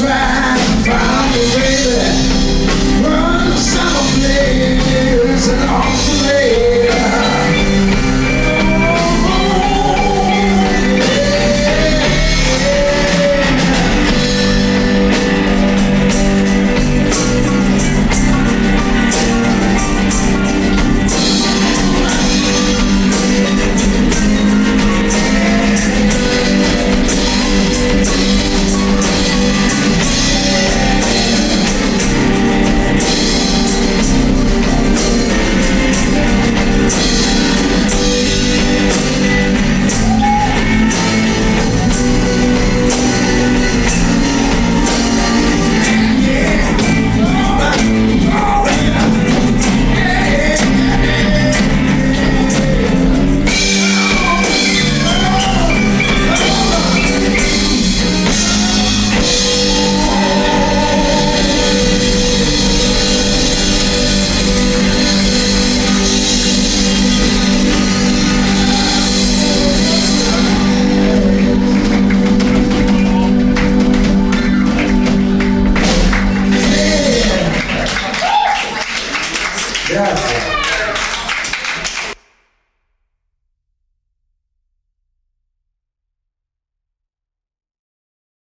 try.